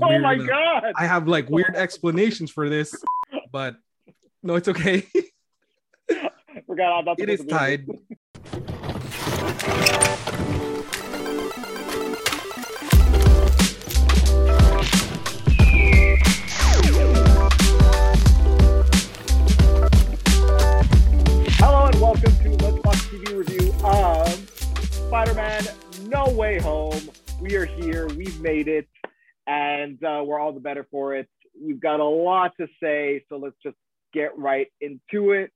oh my god! I have like weird explanations for this, but no, it's okay. Forgot all about it is tied. Hello and welcome to Let's Watch TV review of Spider-Man: No Way Home. We are here. We've made it, and uh, we're all the better for it. We've got a lot to say, so let's just get right into it.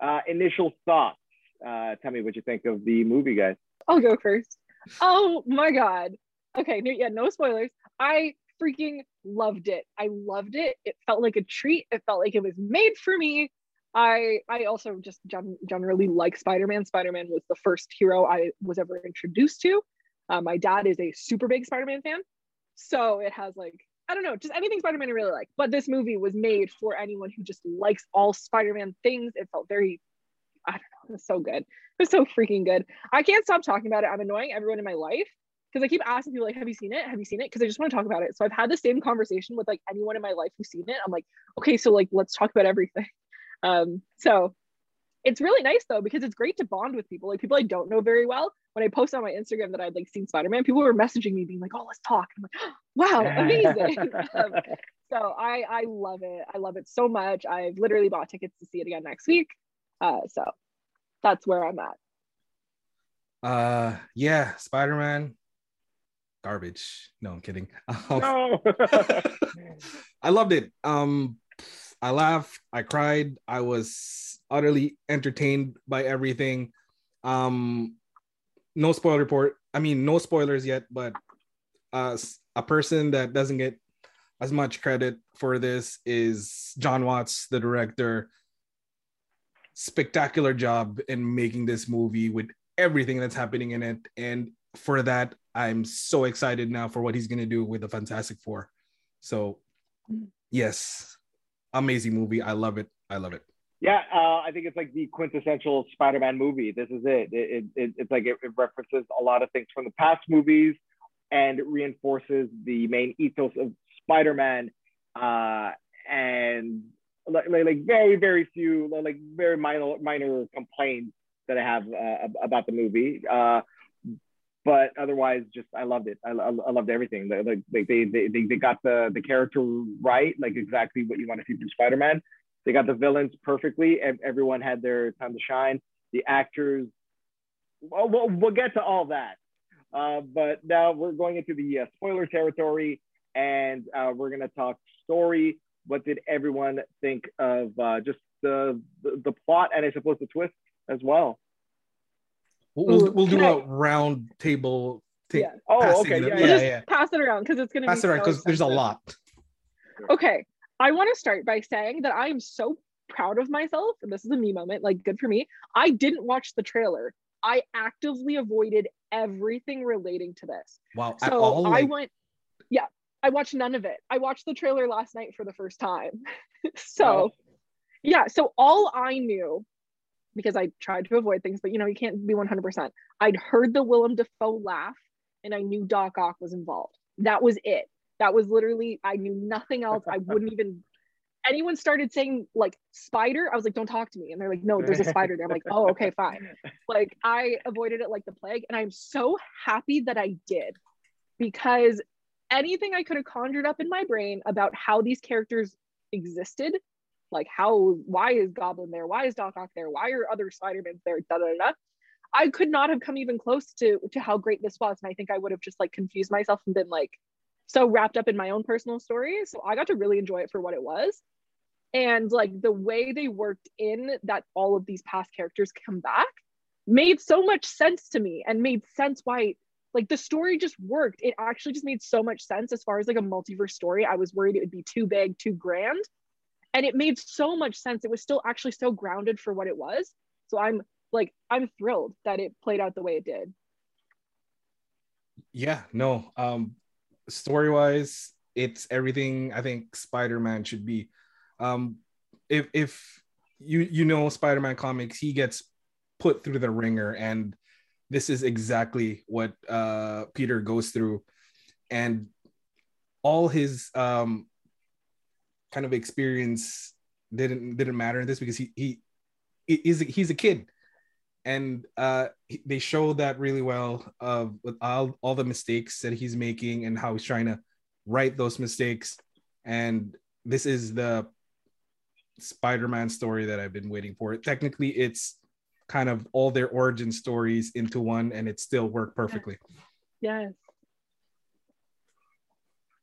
Uh, initial thoughts. Uh, tell me what you think of the movie, guys. I'll go first. Oh my god. Okay, no, yeah, no spoilers. I freaking loved it. I loved it. It felt like a treat. It felt like it was made for me. I I also just gen- generally like Spider-Man. Spider-Man was the first hero I was ever introduced to. Uh, my dad is a super big Spider-Man fan, so it has like I don't know, just anything Spider-Man I really like. But this movie was made for anyone who just likes all Spider-Man things. It felt very I don't know, it was so good. It was so freaking good. I can't stop talking about it. I'm annoying everyone in my life because I keep asking people like, "Have you seen it? Have you seen it?" Because I just want to talk about it. So I've had the same conversation with like anyone in my life who's seen it. I'm like, okay, so like let's talk about everything. Um, so it's really nice though because it's great to bond with people, like people I don't know very well. When I post on my Instagram that I'd like seen Spider Man, people were messaging me being like, "Oh, let's talk." I'm like, "Wow, amazing!" um, so I I love it. I love it so much. I've literally bought tickets to see it again next week. Uh, so that's where I'm at. Uh, yeah, Spider Man, garbage. No, I'm kidding. Um, no. I loved it. Um, I laughed, I cried, I was utterly entertained by everything. Um, no spoiler report. I mean, no spoilers yet, but as a person that doesn't get as much credit for this is Jon Watts, the director. Spectacular job in making this movie with everything that's happening in it. And for that, I'm so excited now for what he's going to do with the Fantastic Four. So, yes, amazing movie. I love it. I love it. Yeah, uh, I think it's like the quintessential Spider-Man movie. This is it. It, it, it it's like it, it references a lot of things from the past movies, and it reinforces the main ethos of Spider-Man. Uh, and like, like, very very few like very minor minor complaints that I have uh, about the movie. Uh, but otherwise, just I loved it. I, I, loved everything. Like they, they, they, they, got the the character right, like exactly what you want to see from Spider-Man. They got the villains perfectly. Everyone had their time to shine. The actors, well, we'll, we'll get to all that. Uh, but now we're going into the uh, spoiler territory, and uh, we're gonna talk story. What did everyone think of uh, just the, the the plot and I suppose the twist as well? We'll, we'll, Ooh, we'll do I- a round table. ta- Yeah. Oh, okay, yeah, yeah, yeah, just yeah. pass it around because it's gonna Pass be it around so because there's a lot. Okay, I want to start by saying that I am so proud of myself, and this is a me moment, like good for me. I didn't watch the trailer. I actively avoided everything relating to this. Wow. So all, I went, yeah, I watched none of it. I watched the trailer last night for the first time. so, Oh. yeah, so all I knew, because I tried to avoid things, but you know, you can't be 100%. I'd heard the Willem Dafoe laugh, and I knew Doc Ock was involved. That was it. That was literally, I knew nothing else. I wouldn't even. Anyone started saying like spider, I was like, don't talk to me. And they're like, no, there's a spider there. I'm like, oh, okay, fine like I avoided it like the plague. And I'm so happy that I did because anything I could have conjured up in my brain about how these characters existed, like how, why is Goblin there? Why is Doc Ock there? Why are other Spider-Mans there? Da, da, da, da. I could not have come even close to, to how great this was. And I think I would have just like confused myself and been like so wrapped up in my own personal story. So I got to really enjoy it for what it was. And like the way they worked in that all of these past characters come back made so much sense to me and made sense why like the story just worked it actually just made so much sense as far as like a multiverse story i was worried it would be too big too grand and it made so much sense it was still actually so grounded for what it was so i'm like i'm thrilled that it played out the way it did yeah, no. Um, story wise, it's everything I think Spider-Man should be. Um, if if you you know Spider-Man comics, he gets put through the wringer, and this is exactly what uh Peter goes through. And all his um kind of experience didn't didn't matter in this because he he is he's a kid. And uh they show that really well of with all, all the mistakes that he's making and how he's trying to right those mistakes. And this is the spider-man story that i've been waiting for. Technically it's kind of all their origin stories into one and it still worked perfectly. Yes.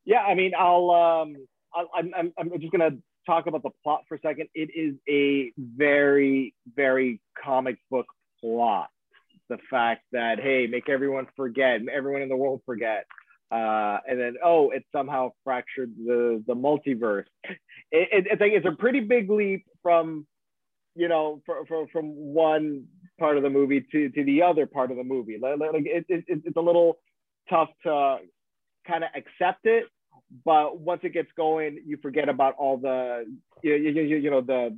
Yeah i mean i'll um I'll, I'm, I'm just gonna talk about the plot for a second. It is a very very comic book plot. The fact that hey make everyone forget everyone in the world forget uh, and then oh it somehow fractured the the multiverse. It, it, it's a pretty big leap from you know for, for, from one part of the movie to, to the other part of the movie. Like, like it, it, it's a little tough to kind of accept it but once it gets going you forget about all the you, you, you, you know the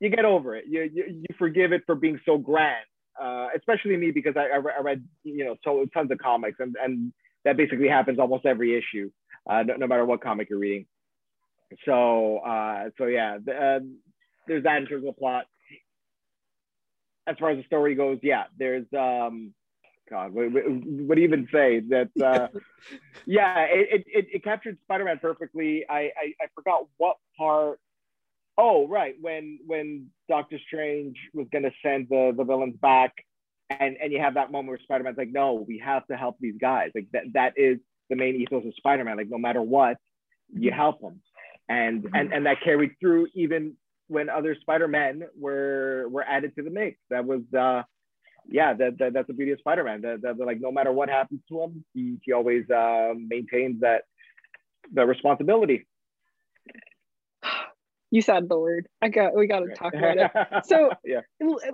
you get over it. You, you, you forgive it for being so grand uh, especially me because I, I, read you know so tons of comics and, and that basically happens almost every issue uh, no, no matter what comic you're reading. So uh, so yeah the, uh, there's that in terms of the plot. As far as the story goes yeah there's um God, what, what even say? That uh, yeah, it, it, it captured Spider-Man perfectly. I, I I forgot what part. Oh, right, when when Doctor Strange was gonna send the the villains back, and and you have that moment where Spider-Man's like, no, we have to help these guys. Like that that is the main ethos of Spider-Man. Like no matter what, you help them, and and and that carried through even when other Spider-Men were were added to the mix. That was uh yeah, that, that, that's the beauty of Spider-Man. That, that, like no matter what happens to him, he, he always uh, maintains that the responsibility. You said the word. I got. We got to talk about it. So yeah,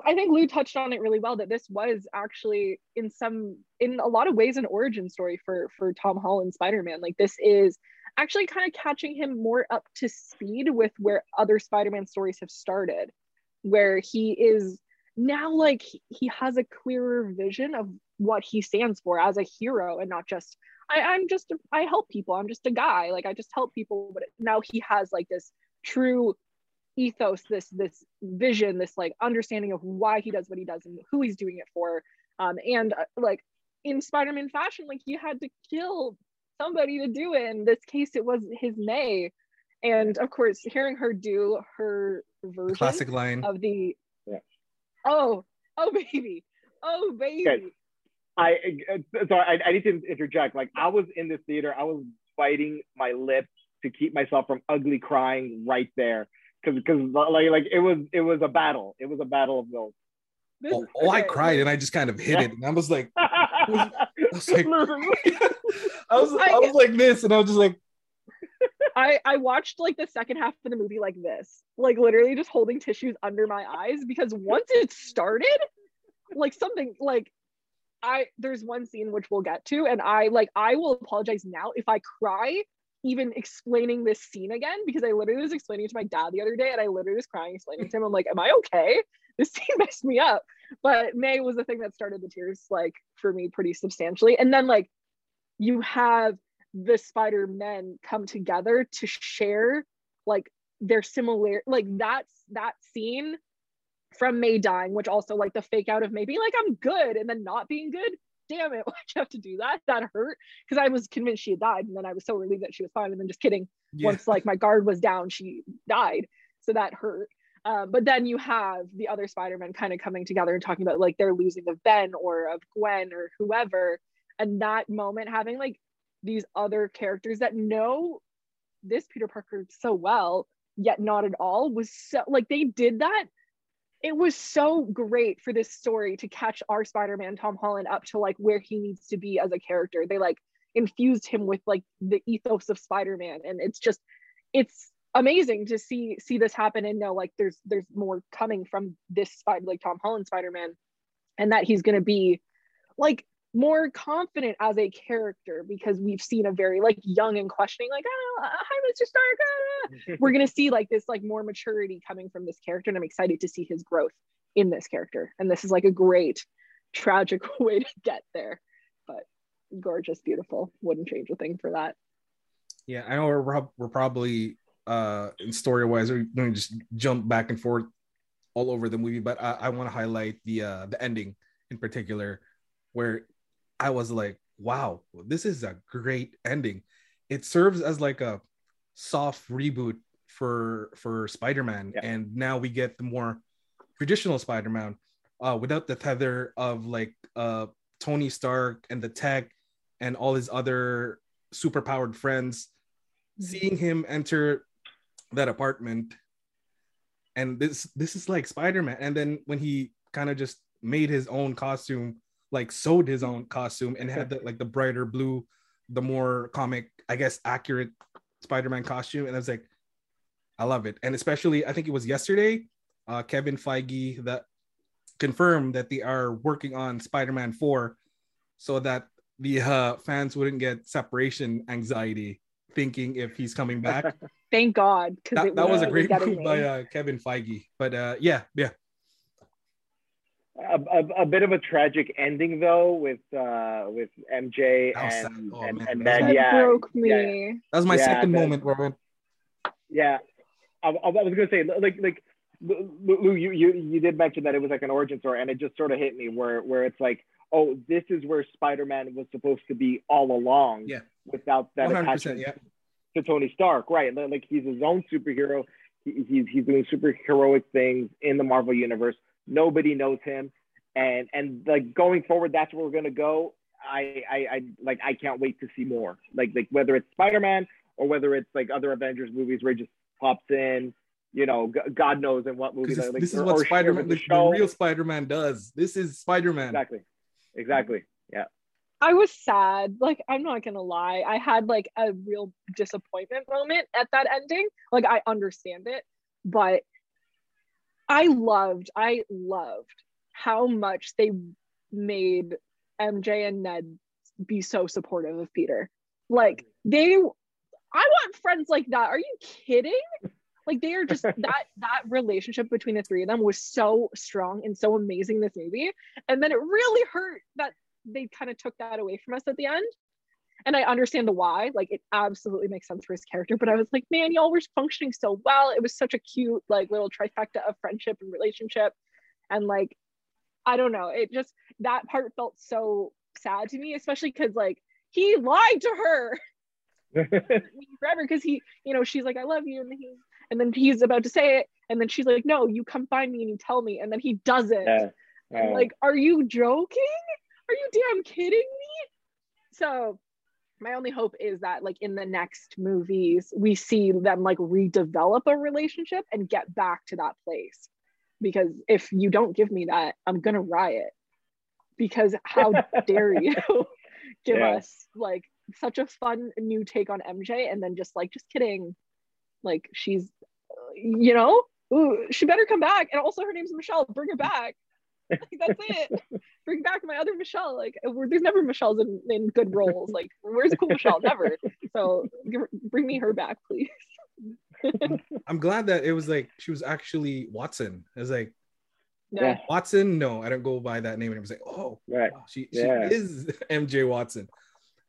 I think Lou touched on it really well. That this was actually in some, in a lot of ways, an origin story for for Tom Holland Spider-Man. Like this is actually kind of catching him more up to speed with where other Spider-Man stories have started, where he is now like he has a clearer vision of what he stands for as a hero and not just I, i'm just i help people. I'm just a guy. Like i just help people. But now he has like this true ethos this this vision this like understanding of why he does what he does and who he's doing it for. Um and uh, like in spider-man fashion like you had to kill somebody to do it. In this case it was his may. And of course hearing her do her version classic line. of the Oh, oh baby, oh baby. Okay. I uh, sorry, I, I need to interject. Like I was in this theater, I was biting my lips to keep myself from ugly crying right there, because because like like it was it was a battle. It was a battle of wills. Oh, oh, I cried and I just kind of hit it, and I was like, I was, I was like, I was, I was like this, and I was just like, I I watched like the second half of the movie like this, like literally just holding tissues under my eyes because once it started, like something like I there's one scene which we'll get to, and I like I will apologize now if I cry even explaining this scene again because I literally was explaining to my dad the other day and I literally was crying explaining to him. I'm like am I okay? This scene messed me up. But May was the thing that started the tears like for me pretty substantially. And then like you have the Spider Men come together to share like their similar like that's that scene from May dying, which also like the fake out of maybe like I'm good and then not being good. Damn it, why'd you have to do that? That hurt because I was convinced she had died, and then I was so relieved that she was fine. And then just kidding, yeah. once like my guard was down, she died, so that hurt. Um, but then you have the other Spider-Man kind of coming together and talking about like they're losing of Ben or of Gwen or whoever, and that moment having like these other characters that know this Peter Parker so well, yet not at all, was so like they did that. It was so great for this story to catch our Spider-Man Tom Holland up to like where he needs to be as a character. They like infused him with like the ethos of Spider-Man. And it's just it's amazing to see see this happen and know like there's there's more coming from this spider like Tom Holland Spider-Man and that he's gonna be like more confident as a character because we've seen a very like young and questioning like oh hi mr stark ah. we're gonna see like this like more maturity coming from this character and i'm excited to see his growth in this character. And this is like a great tragic way to get there. But gorgeous beautiful. Wouldn't change a thing for that. Yeah, I know we're, we're probably uh in story wise we're going to just jump back and forth all over the movie, but I, I want to highlight the uh the ending in particular, where I was like, wow, this is a great ending. It serves as like a soft reboot for for Spider-Man, Yeah. and now we get the more traditional Spider-Man uh, without the tether of like uh, Tony Stark and the tech and all his other superpowered friends. Seeing him enter that apartment, and this this is like Spider-Man, and then when he kind of just made his own costume, like sewed his own costume, and had the like the brighter blue, the more comic, I guess, accurate Spider-Man costume, and I was like, I love it, and especially I think it was yesterday, uh, Kevin Feige that confirmed that they are working on Spider-Man 4 so that the uh, fans wouldn't get separation anxiety thinking if he's coming back. Thank God, because that, that was a great move me. by uh, Kevin Feige. But uh, yeah, yeah. A, a, a bit of a tragic ending though with uh with MJ That was and Oh, and, man, and that then that yeah broke me. yeah. That was my Yeah, second but- moment where I yeah I, I was gonna say like like Lou Lou, you you you did mention that it was like an origin story and it just sort of hit me where where it's like oh this is where Spider-Man was supposed to be all along Yeah. without that attachment Yeah. to Tony Stark, right? Like he's his own superhero. He, he's he's doing superheroic things in the Marvel universe. Nobody knows him, and and like going forward, that's where we're gonna go. I I, I like I can't wait to see more. Like like whether it's Spider Man or whether it's like other Avengers movies where he just pops in. You know, G- God knows in what movie. Because this, like, this is what Spider Man, the, the real Spider Man does. This is Spider Man. Exactly, exactly. Yeah. I was sad. Like, I'm not gonna lie. I had like a real disappointment moment at that ending. Like, I understand it, but I loved, I loved how much they made MJ and Ned be so supportive of Peter. Like, they, I want friends like that. Are you kidding? Like they are just that that relationship between the three of them was so strong and so amazing this movie. And then it really hurt that they kind of took that away from us at the end. And I understand the why. Like it absolutely makes sense for his character. But I was like, man, y'all were functioning so well. It was such a cute, like little trifecta of friendship and relationship. And like, I don't know. It just that part felt so sad to me, especially because like he lied to her forever because he, you know, she's like, I love you, and then he and then he's about to say it, and then she's like, No, you come find me and you tell me, and then he doesn't. Uh, like, are you joking? Are you damn kidding me? So my only hope is that like in the next movies we see them like redevelop a relationship and get back to that place. Because if you don't give me that, I'm gonna riot. Because how dare you give Yeah. us like such a fun new take on MJ and then just like just kidding. Like she's uh, you know, ooh, she better come back. And also her name's Michelle. Bring her back. Like, that's it. Bring back my other Michelle. Like we're, there's never Michelles in, in good roles. Like where's cool Michelle? Never. So give, bring me her back, please. I'm glad that it was like she was actually Watson. It was like Yeah. Watson. No, I don't go by that name. And it was like, oh, Right. wow, she, Yeah. she is MJ Watson.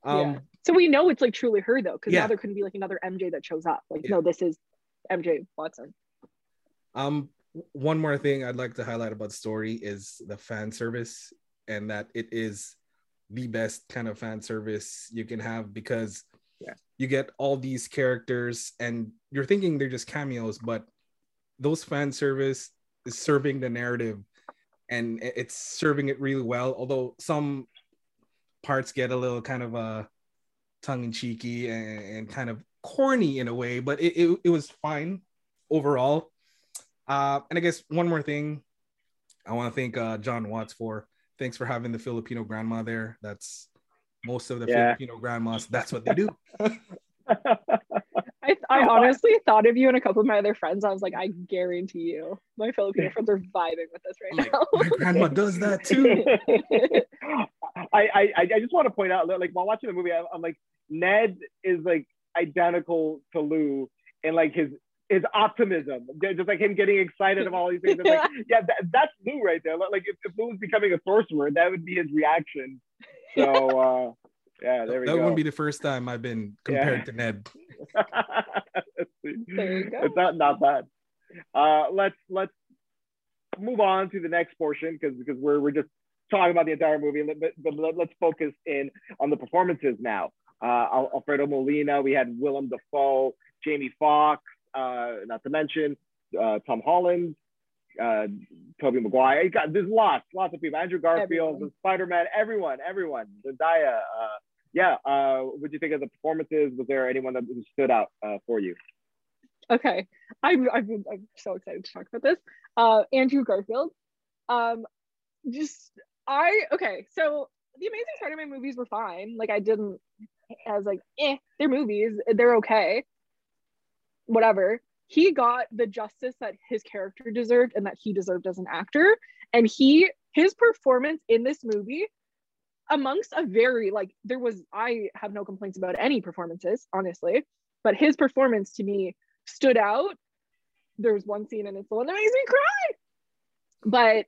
Um, Yeah. So we know it's like truly her though, because Yeah. now there couldn't be like another MJ that shows up. Like Yeah. no, this is MJ Watson. Um, one more thing I'd like to highlight about the story is the fan service, and that it is the best kind of fan service you can have because Yeah. you get all these characters, and you're thinking they're just cameos, but those fan service is serving the narrative, and it's serving it really well. Although some parts get a little kind of uh tongue in cheeky and, and kind of corny in a way, but it, it, it was fine overall. Uh, and I guess one more thing I want to thank uh, Jon Watts for. Thanks for having the Filipino grandma there. That's most of the Yeah. Filipino grandmas. That's what they do. I, I honestly thought of you and a couple of my other friends. I was like, I guarantee you, my Filipino friends are vibing with this I'm right like, my grandma does that too. I, I I just want to point out, like while watching the movie, I'm, I'm like Ned is like identical to Lou in like his his optimism, just like him getting excited of all these things. It's like, yeah, that, that's Lou right there. Like if, if Lou was becoming a sorcerer, that would be his reaction. So uh, yeah, there we that go. That wouldn't be the first time I've been compared Yeah. to Ned. There you go. It's not not bad. Uh, let's let's move on to the next portion because because we're we're just talking about the entire movie, but, but let- let's focus in on the performances now. Uh, Alfredo Molina, we had Willem Dafoe, Jamie Foxx, uh, not to mention uh, Tom Holland, uh, Tobey Maguire. You got there's lots, lots of people. Andrew Garfield, Spider Man, everyone, everyone. Zendaya. Uh, yeah. Uh, what do you think of the performances? Was there anyone that stood out uh, for you? okay I'm, I'm i'm so excited to talk about this uh andrew garfield um just i okay so the amazing spider-man movies were fine like i didn't i was like eh they're movies they're okay whatever he got the justice that his character deserved and that he deserved as an actor and he his performance in this movie amongst a very like there was i have no complaints about any performances honestly but his performance to me stood out. There's one scene and it's the one that makes me cry. But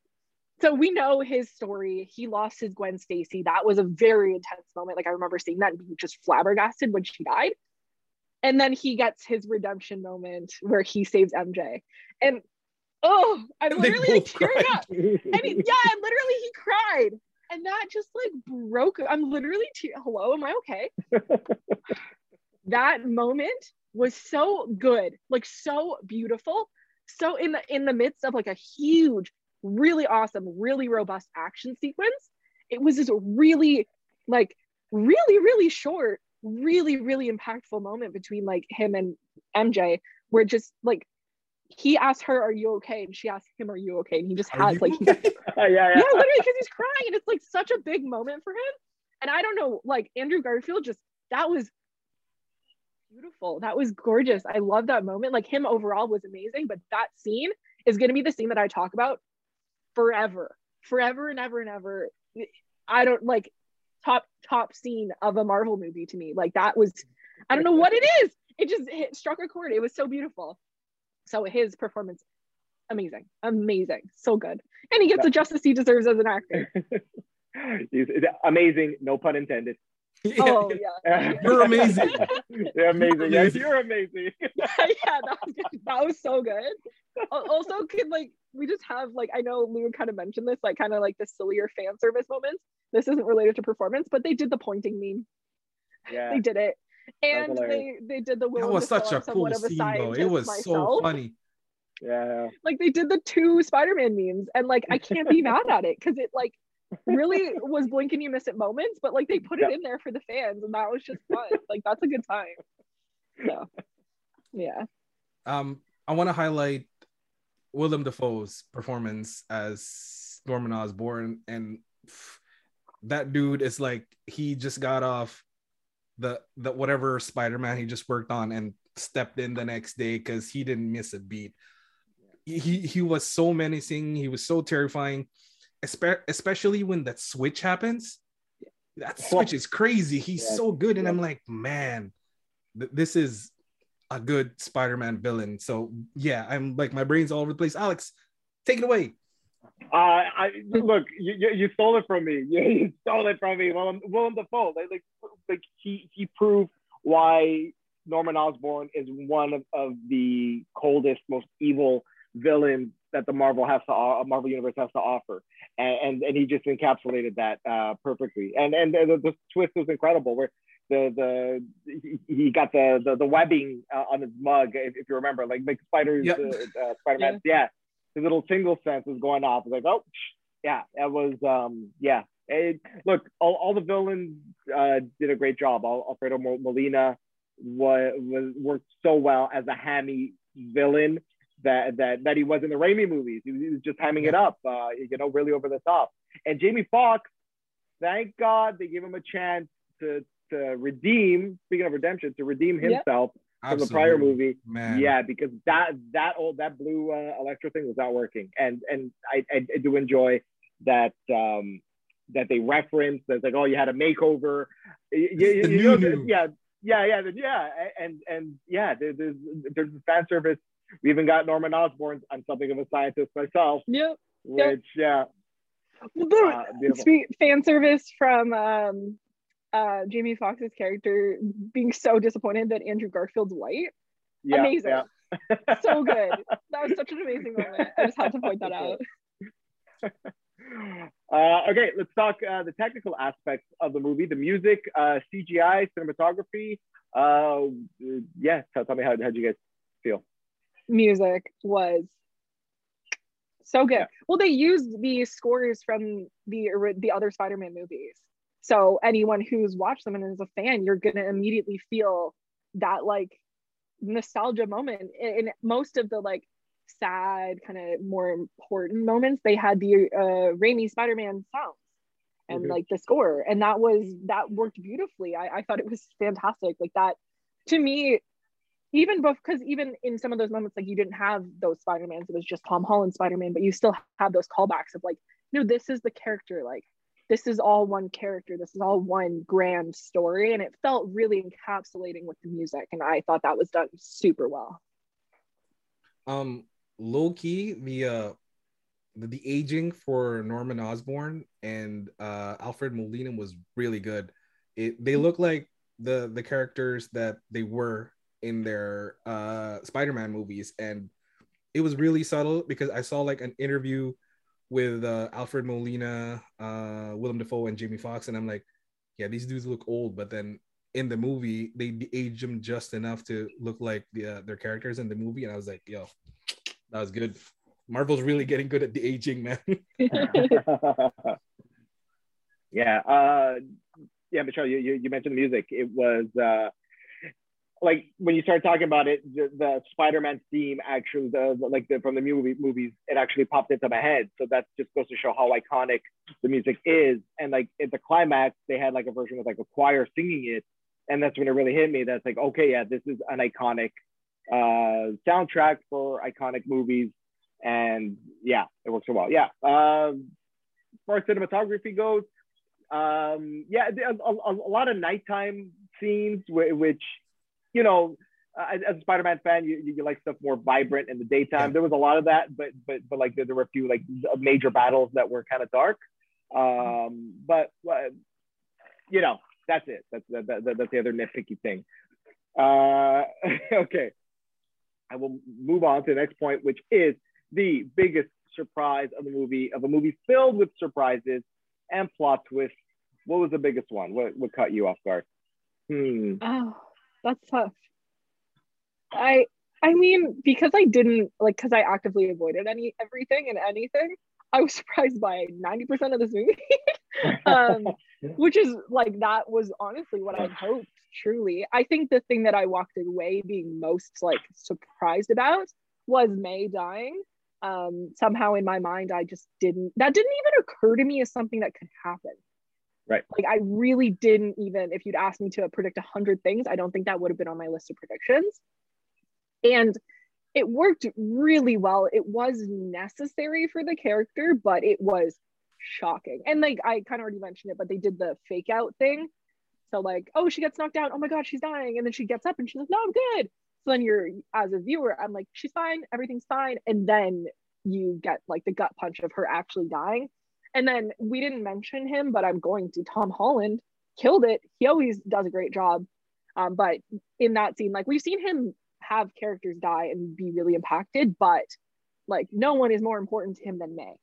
so we know his story. He lost his Gwen Stacy. That was a very intense moment. Like I remember seeing that and being just flabbergasted when she died. And then he gets his redemption moment where he saves MJ. And oh, I'm literally like tearing up. And he, yeah, and literally he cried. And that just like broke. I'm literally, te- hello, am I okay? that moment was so good like so beautiful so in the in the midst of like a huge really awesome really robust action sequence it was this really like really really short really really impactful moment between like him and mj where just like he asked her are you okay and she asked him are you okay and he just has like yeah, yeah. yeah, literally because he's crying and it's like such a big moment for him. And I don't know, like Andrew Garfield just that was beautiful. That was gorgeous. I love that moment. Like him overall was amazing, but that scene is going to be the scene that I talk about forever, forever and ever and ever. I don't like top top scene of a Marvel movie to me. Like that was, I don't know what it is. It just hit, struck a chord. It was so beautiful. So his performance, amazing, amazing, so good, and he gets the justice he deserves as an actor. He's- amazing, no pun intended. Oh yeah, You're amazing. You're amazing. Yes, you're amazing. yeah, that was good. That was so good. Also, could like we just have like I know Lou kind of mentioned this, like kind of like the sillier fan service moments. This isn't related to performance, but they did the pointing meme. Yeah. They did it, and they they did the That Willem was such Dafoe, a I'm cool somewhat a scene, though. It scientist was so funny. Yeah. Like they did the two Spider-Man memes, and like I can't be mad at it because it like really was blink and you miss it moments, but like they put it in there for the fans, and that was just fun. like that's a good time. So yeah. Um, I want to highlight Willem Dafoe's performance as Norman Osborn, and that dude is like he just got off the the whatever Spider-Man he just worked on and stepped in the next day because he didn't miss a beat. He he- he was so menacing. He was so terrifying, espe- especially when that switch happens. That switch is crazy. He's Yeah. so good, and Yeah. I'm like, man, th- this is a good Spider-Man villain. So yeah, I'm like my brain's all over the place. Alex, take it away. Uh, I look, you, you, stole it from me. You, you stole it from me. Willem, Willem Dafoe, like, like, like he, he proved why Norman Osborn is one of, of the coldest, most evil villains that the Marvel has to, uh, Marvel universe has to offer, and and, and he just encapsulated that uh, perfectly. And and the, the twist was incredible, where the the he, got the the, the webbing uh, on his mug, if, if you remember, like like Spider's Yep. uh, uh, Spider Man, yeah his little single sense was going off. Was like, oh, yeah, that was, um, yeah. It, look, all, all the villains uh, did a great job. Alfredo Molina was, was worked so well as a hammy villain that that that he was in the Raimi movies. He was, he was just hamming it up, uh, you know, really over the top. And Jamie Foxx, thank God they gave him a chance to to redeem. Speaking of redemption, to redeem Yep. himself from the prior movie. man. Yeah, because that that old that blue uh, electro thing was not working, and and I, I, I do enjoy that um, that they reference. That's like, oh, you had a makeover. You, you, The you know, new-new. yeah, yeah, yeah, the- yeah, and and yeah, there, there's there's fan service. We even got Norman Osborn. I'm something of a scientist myself, Yep. which yeah, Well, uh, beautiful. Sweet fan service from um uh, Jamie Foxx's character being so disappointed that Andrew Garfield's white. Yeah, Amazing. yeah. So good. That was such an amazing moment. I just had to point that out. Uh, okay, let's talk uh, the technical aspects of the movie, the music, uh, CGI, cinematography. Uh, yeah, tell, tell me how how'd you guys feel? Music was so good. Yeah. Well, they used the scores from the the other Spider-Man movies. So anyone who's watched them and is a fan, you're gonna immediately feel that like nostalgia moment. In most of the like sad, kind of more important moments, they had the uh Raimi Spider-Man sounds and Mhm. like the score, and that was that worked beautifully. I, I thought it was fantastic. Like that to me, even because even in some of those moments, like you didn't have those Spider-Mans, it was just Tom Holland Spider-Man, but you still have those callbacks of like, no, this is the character, like this is all one character, this is all one grand story. And it felt really encapsulating with the music. And I thought that was done super well. um low key the uh the, aging for Norman Osborn and uh Alfred Molina was really good. It they look like the the characters that they were in their uh Spider-Man movies and it was really subtle because I saw like an interview with uh Alfred Molina, uh Willem Dafoe and Jamie Foxx and I'm like yeah these dudes look old but then in the movie they age them just enough to look like the uh, their characters in the movie and I was like yo that was good. Marvel's really getting good at the aging, man. yeah, uh, yeah, Michelle, you, you, you mentioned the music. It was uh, like when you start talking about it, the, the Spider-Man theme actually, the, like the, from the movie movies, it actually popped into my head. So that just goes to show how iconic the music is. And like at the climax, they had like a version with like a choir singing it, and that's when it really hit me. That's like, okay, yeah, this is an iconic uh, soundtrack for iconic movies, and yeah, it works so well. Yeah. Um, as far as cinematography goes, um, yeah, a, a, a lot of nighttime scenes, whi- which, you know, uh, as as a Spider-Man fan, you, you like stuff more vibrant in the daytime. Yeah. There was a lot of that, but but but like there, there were a few like major battles that were kind of dark. Um, but uh, you know, that's it. That's that, that, that's the other nitpicky thing. Uh, okay, I will move on to the next point, which is the biggest surprise of the movie of a movie filled with surprises and plot twists. What was the biggest one? What what caught you off guard? Hmm. Oh, that's tough. I I mean, because I didn't like because I actively avoided any everything and anything, I was surprised by 90% of this movie. um, which is like that was honestly what I hoped truly. I think the thing that I walked away being most like surprised about was May dying. Um, somehow in my mind, I just didn't that didn't even occur to me as something that could happen. Right. Like I really didn't even if you'd asked me to predict a hundred things, I don't think that would have been on my list of predictions. And it worked really well. It was necessary for the character, but it was shocking. And like I kind of already mentioned it, but they did the fake out thing. So like, oh, she gets knocked down. Oh my god, she's dying. And then she gets up and she's like, no, I'm good. So then you're as a viewer, I'm like, she's fine, everything's fine. And then you get like the gut punch of her actually dying. And then we didn't mention him, but I'm going to. Tom Holland killed it. He always does a great job. Um, but in that scene, like we've seen him have characters die and be really impacted, but like no one is more important to him than May.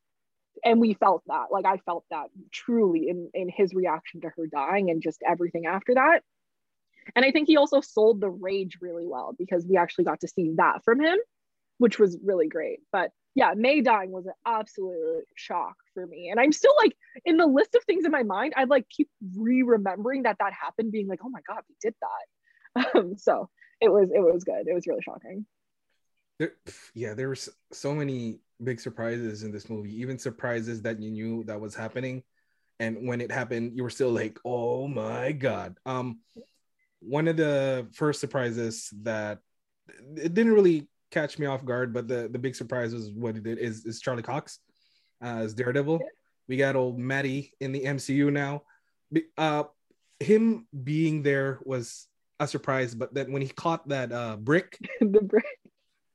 And we felt that. Like I felt that truly in in his reaction to her dying and just everything after that. And I think he also sold the rage really well because we actually got to see that from him, which was really great. But yeah, May dying was an absolute shock for me. And I'm still like in the list of things in my mind, I like keep re-remembering that that happened, being like, oh my God, we did that. Um, so it was, it was good. It was really shocking. There, yeah, there were so many big surprises in this movie, even surprises that you knew that was happening. And when it happened, you were still like, oh my God. Um, one of the first surprises that it didn't really catch me off guard, but the, the big surprise was what it did is, is Charlie Cox uh, as Daredevil. We got old Matty in the MCU now. Uh, him being there was a surprise, but then when he caught that uh, brick, the brick,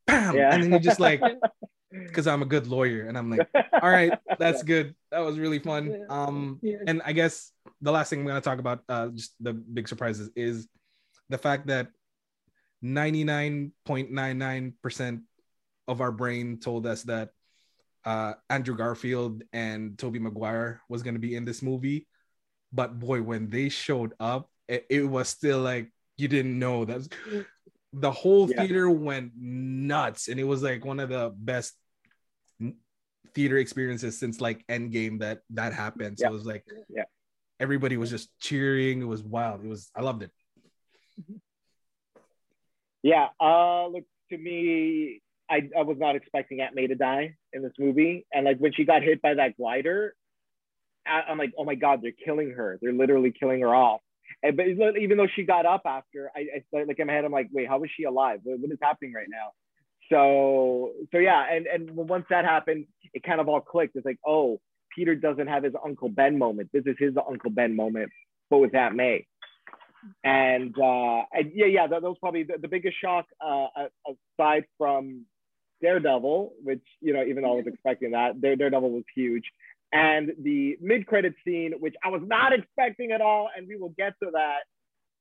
bam, Yeah. and then you're just like, because I'm a good lawyer, and I'm like, all right, that's good. That was really fun. Um, Yeah. and I guess the last thing I'm gonna talk about, uh, just the big surprises, is the fact that 99.99% of our brain told us that uh, Andrew Garfield and Tobey Maguire was gonna be in this movie, but boy, when they showed up, it, it was still like you didn't know that the whole yeah. theater went nuts, and it was like one of the best theater experiences since like Endgame that that happened. So yeah. it was like, yeah, everybody was just cheering. It was wild. It was I loved it. Yeah. Uh, look to me, I, I was not expecting Aunt May to die in this movie, and like when she got hit by that glider, I, I'm like, oh my god, they're killing her. They're literally killing her off. And, but even though she got up after, I, I like in my head, I'm like, wait, how is she alive? what, what is happening right now? So so yeah, and and once that happened, it kind of all clicked. It's like, oh, Peter doesn't have his Uncle Ben moment. This is his Uncle Ben moment, but with Aunt May. And, uh, and yeah, yeah, that, that was probably the, the biggest shock uh, aside from Daredevil, which you know, even though I was expecting that, Daredevil was huge. And the mid-credit scene, which I was not expecting at all, and we will get to that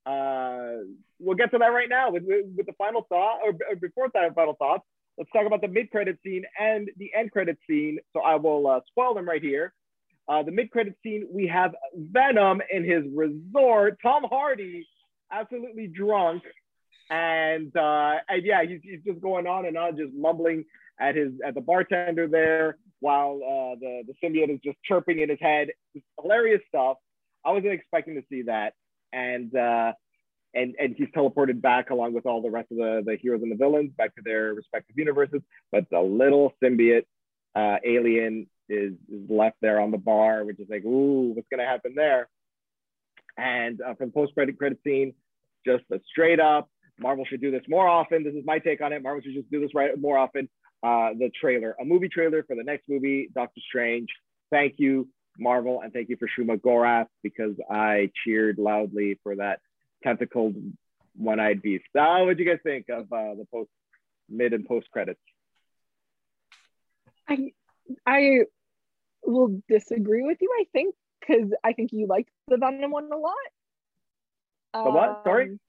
uh, we'll get to that right now with, with the final thought, or, or before that, final thoughts. Let's talk about the mid-credit scene and the end credit scene. So I will uh, spoil them right here. Uh, the mid-credit scene, we have Venom in his resort. Tom Hardy, absolutely drunk, and uh, and yeah, he's, he's just going on and on, just mumbling at his at the bartender there, while uh, the the symbiote is just chirping in his head. It's hilarious stuff. I wasn't expecting to see that and uh, and and he's teleported back along with all the rest of the the heroes and the villains back to their respective universes. But the little symbiote uh, alien is, is left there on the bar, which is like, ooh, what's gonna happen there? And uh, from post credit credit scene, just a straight up Marvel should do this more often. This is my take on it. Marvel should just do this right more often. Uh, the trailer, a movie trailer for the next movie, Doctor Strange. Thank you Marvel, and thank you for Shuma Gorath because I cheered loudly for that tentacled one-eyed beast. Uh, what do you guys think of uh, the post, mid and post credits? I I will disagree with you. I think because I think you liked the Venom one a lot. The what? Sorry. Um,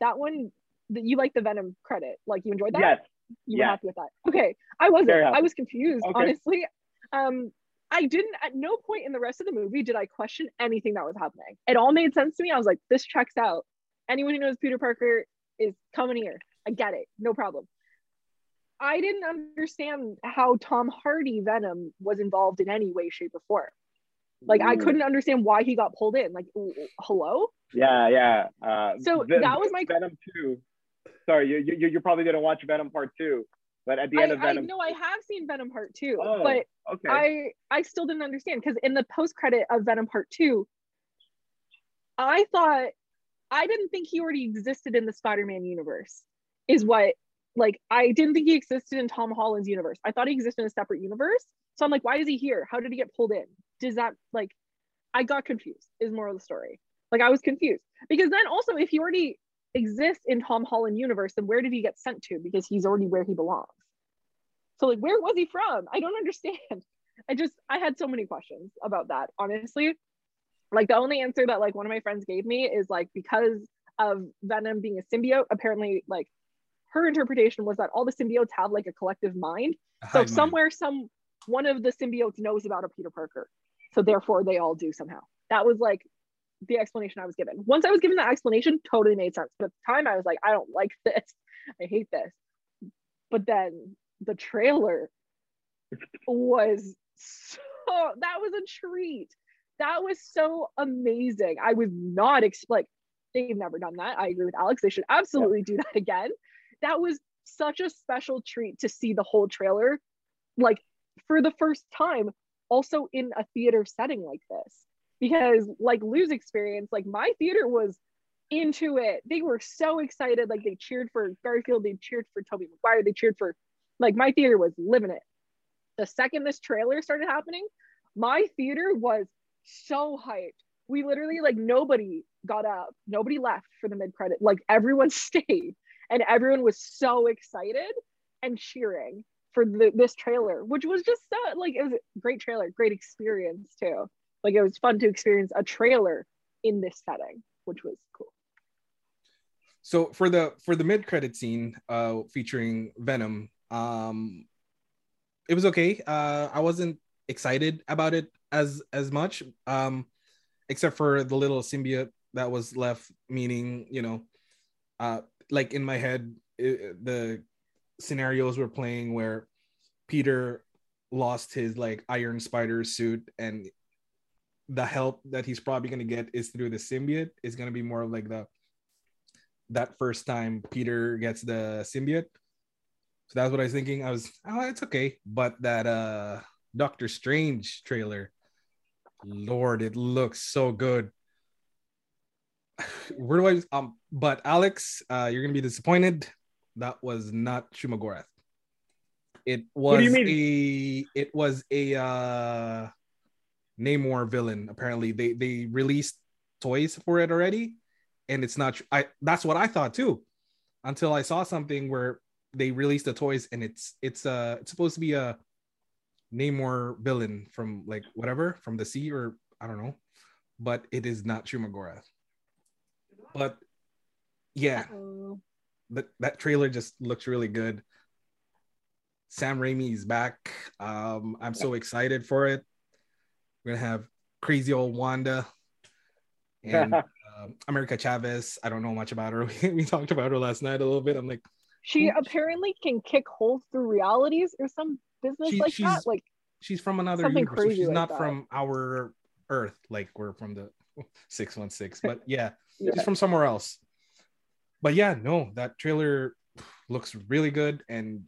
that one. That you like the Venom credit. Like you enjoyed that. Yes. You were happy with that. Okay. I wasn't. I was confused. Okay. Honestly. Um, I didn't at no point in the rest of the movie did I question anything that was happening. It all made sense to me. I was like, this checks out. Anyone who knows Peter Parker is coming here. I get it. No problem. I didn't understand how Tom Hardy Venom was involved in any way, shape, or form. Like Ooh. I couldn't understand why he got pulled in. Like, hello? Yeah, yeah. Uh, so that was my Venom two. Sorry, you, you you're probably gonna watch Venom part two. But at the end I, of Venom, I know I have seen Venom Part Two, oh, but okay. I I still didn't understand because in the post credit of Venom Part Two, I thought I didn't think he already existed in the Spider-Man universe. Is what like I didn't think he existed in Tom Holland's universe. I thought he existed in a separate universe. So I'm like, why is he here? How did he get pulled in? Does that like I got confused, is more of the story. Like I was confused. Because then also if he already exists in Tom Holland universe, then where did he get sent to? Because he's already where he belongs. So like, where was he from? I don't understand. I just I had so many questions about that. Honestly, like the only answer that like one of my friends gave me is like because of Venom being a symbiote, apparently like her interpretation was that all the symbiotes have like a collective mind. A so somewhere mind. some one of the symbiotes knows about a Peter Parker. So therefore they all do somehow. That was like the explanation I was given. Once I was given that explanation, totally made sense. But at the time I was like, I don't like this. I hate this. But then the trailer was so that was a treat. That was so amazing. I was not expect like they've never done that. I agree with Alex. They should absolutely do that again. That was such a special treat to see the whole trailer like for the first time also in a theater setting like this because like Lou's experience like my theater was into it they were so excited like they cheered for garfield they cheered for tobey maguire they cheered for like my theater was living it. The second this trailer started happening, my theater was so hyped. We literally like nobody got up, nobody left for the mid credit. Like everyone stayed, and everyone was so excited and cheering for the, this trailer, which was just so like it was a great trailer, great experience too. Like it was fun to experience a trailer in this setting, which was cool. So for the for the mid credit scene uh featuring Venom, um it was okay. Uh I wasn't excited about it as as much um except for the little symbiote that was left meaning, you know, uh like in my head it, the scenarios were playing where Peter lost his like iron spider suit and the help that he's probably going to get is through the symbiote is going to be more like the that first time Peter gets the symbiote. So that's what I was thinking. I was, oh, it's okay. But that uh Doctor Strange trailer, Lord, it looks so good. Where do I um but Alex, uh you're gonna be disappointed. That was not Shumagorath. It was a it was a uh Namor villain. Apparently, they they released toys for it already, and it's not. I that's what I thought too, until I saw something where they released the toys and it's it's uh it's supposed to be a Namor villain from like whatever from the sea or I don't know, but it is not Shumagorath. But yeah, that that trailer just looks really good. Sam Raimi is back. Um, I'm so excited for it. We're gonna have crazy old Wanda and uh, America Chavez. I don't know much about her. we talked about her last night a little bit. I'm like, she apparently can kick holes through realities or some business she, like that. Like she's from another universe. So she's like not that. from our Earth. Like we're from the six one six. But yeah, yeah, she's from somewhere else. But yeah, no, that trailer looks really good and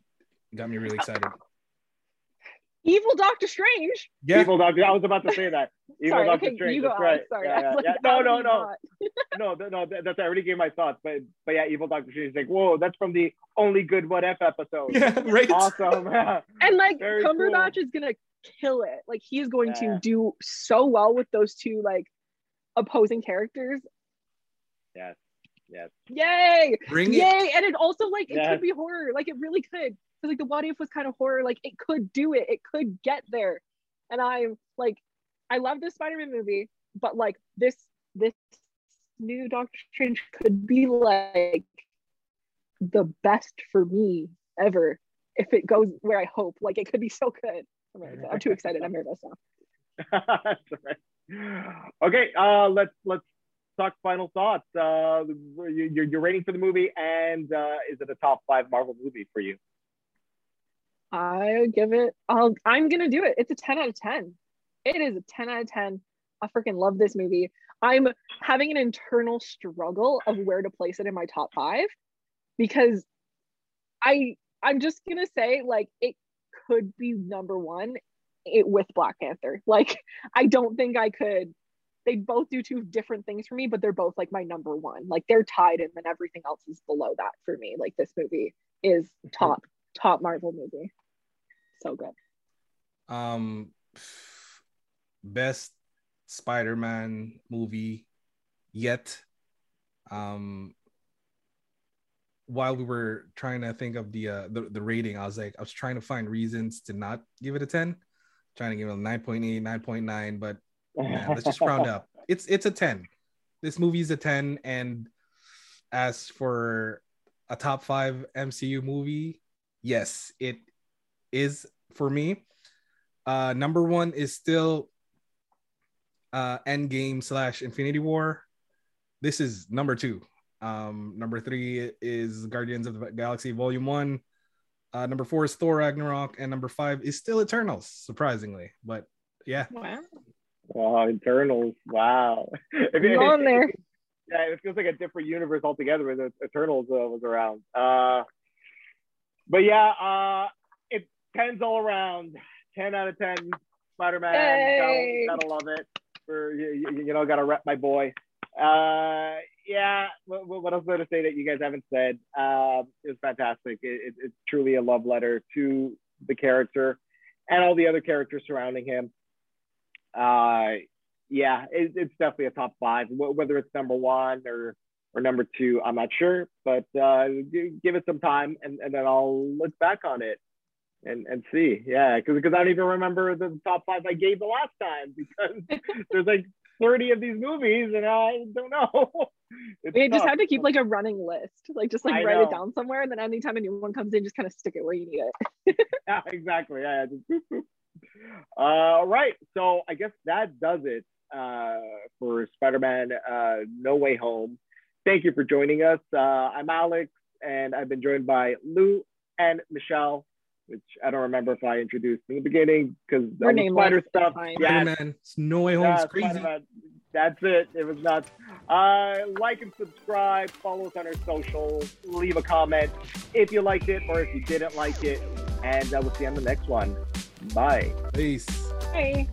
got me really excited. Evil Doctor Strange. Yeah. Evil Doctor. I was about to say that. Evil sorry, Doctor okay, Strange. That's right. Sorry. Yeah, yeah, like, yeah. No, no, no. no, no, that's I already gave my thoughts, but but yeah, Evil Doctor Strange is like, whoa, that's from the only good what if episode. Yeah, right. Awesome. and like Very Cumberbatch cool. is gonna kill it. Like he is going to do so well with those two like opposing characters. Yes. Yes. Yay! Bring Yay! It. And it also like it yes. could be horror. Like it really could because like the what if was kind of horror like it could do it it could get there and i'm like i love this spider-man movie but like this this new doctor strange could be like the best for me ever if it goes where i hope like it could be so good i'm, I'm too excited i'm nervous now okay uh let's let's talk final thoughts uh your, your rating for the movie and uh is it a top five marvel movie for you I give it, I'll, I'm to do it. It's a 10 out of 10. It is a 10 out of 10. I freaking love this movie. I'm having an internal struggle of where to place it in my top five because I, I'm just to say, like, it could be number one it, with Black Panther. Like, I don't think I could. They both do two different things for me, but they're both like my number one. Like, they're tied, and then everything else is below that for me. Like, this movie is top, top Marvel movie so good. Um, best Spider-Man movie yet. Um, while we were trying to think of the uh the, the rating, I was like, I was trying to find reasons to not give it a 10, trying to give it a 9.8, 9.9, but man, let's just round up. It's it's a 10. This movie's a 10. And as for a top five MCU movie, yes, it is for me. Uh, number one is still uh, Endgame slash Infinity War. This is number two. Um, number three is Guardians of the Galaxy Volume One. Uh, number four is Thor Ragnarok, and number five is still Eternals, surprisingly. But yeah. Wow. Wow, Eternals. Wow. if, on there. Yeah, it feels like a different universe altogether when the Eternals uh, was around. Uh, but yeah, uh, tens all around. Ten out of ten. Spider Man. Hey. Gotta, gotta, love it. For you, you know, gotta rep my boy. Uh, yeah. What, what else to say that you guys haven't said? Uh, it was fantastic. It, it, it's truly a love letter to the character and all the other characters surrounding him. Uh, yeah, it, it's definitely a top five. Whether it's number one or or number two, I'm not sure, but uh, give it some time and, and then I'll look back on it and and see. Yeah, because I don't even remember the top five I gave the last time because there's like 30 of these movies and I don't know. It's we just have to keep like a running list, like just like I write know. it down somewhere, and then anytime a new one comes in, just kind of stick it where you need it. yeah, exactly. Yeah, just boop, boop. Uh, all right. So I guess that does it uh, for Spider-Man uh, No Way Home. Thank you for joining us. Uh, I'm Alex, and I've been joined by Lou and Michelle, which I don't remember if I introduced in the beginning because We're the spider stuff. Yeah, Spider-Man, it's no way home. yeah, it's crazy. Spider-Man. That's it. It was nuts. Uh, like and subscribe. Follow us on our socials. Leave a comment if you liked it or if you didn't like it. And uh, we'll see you on the next one. Bye. Peace. Hey.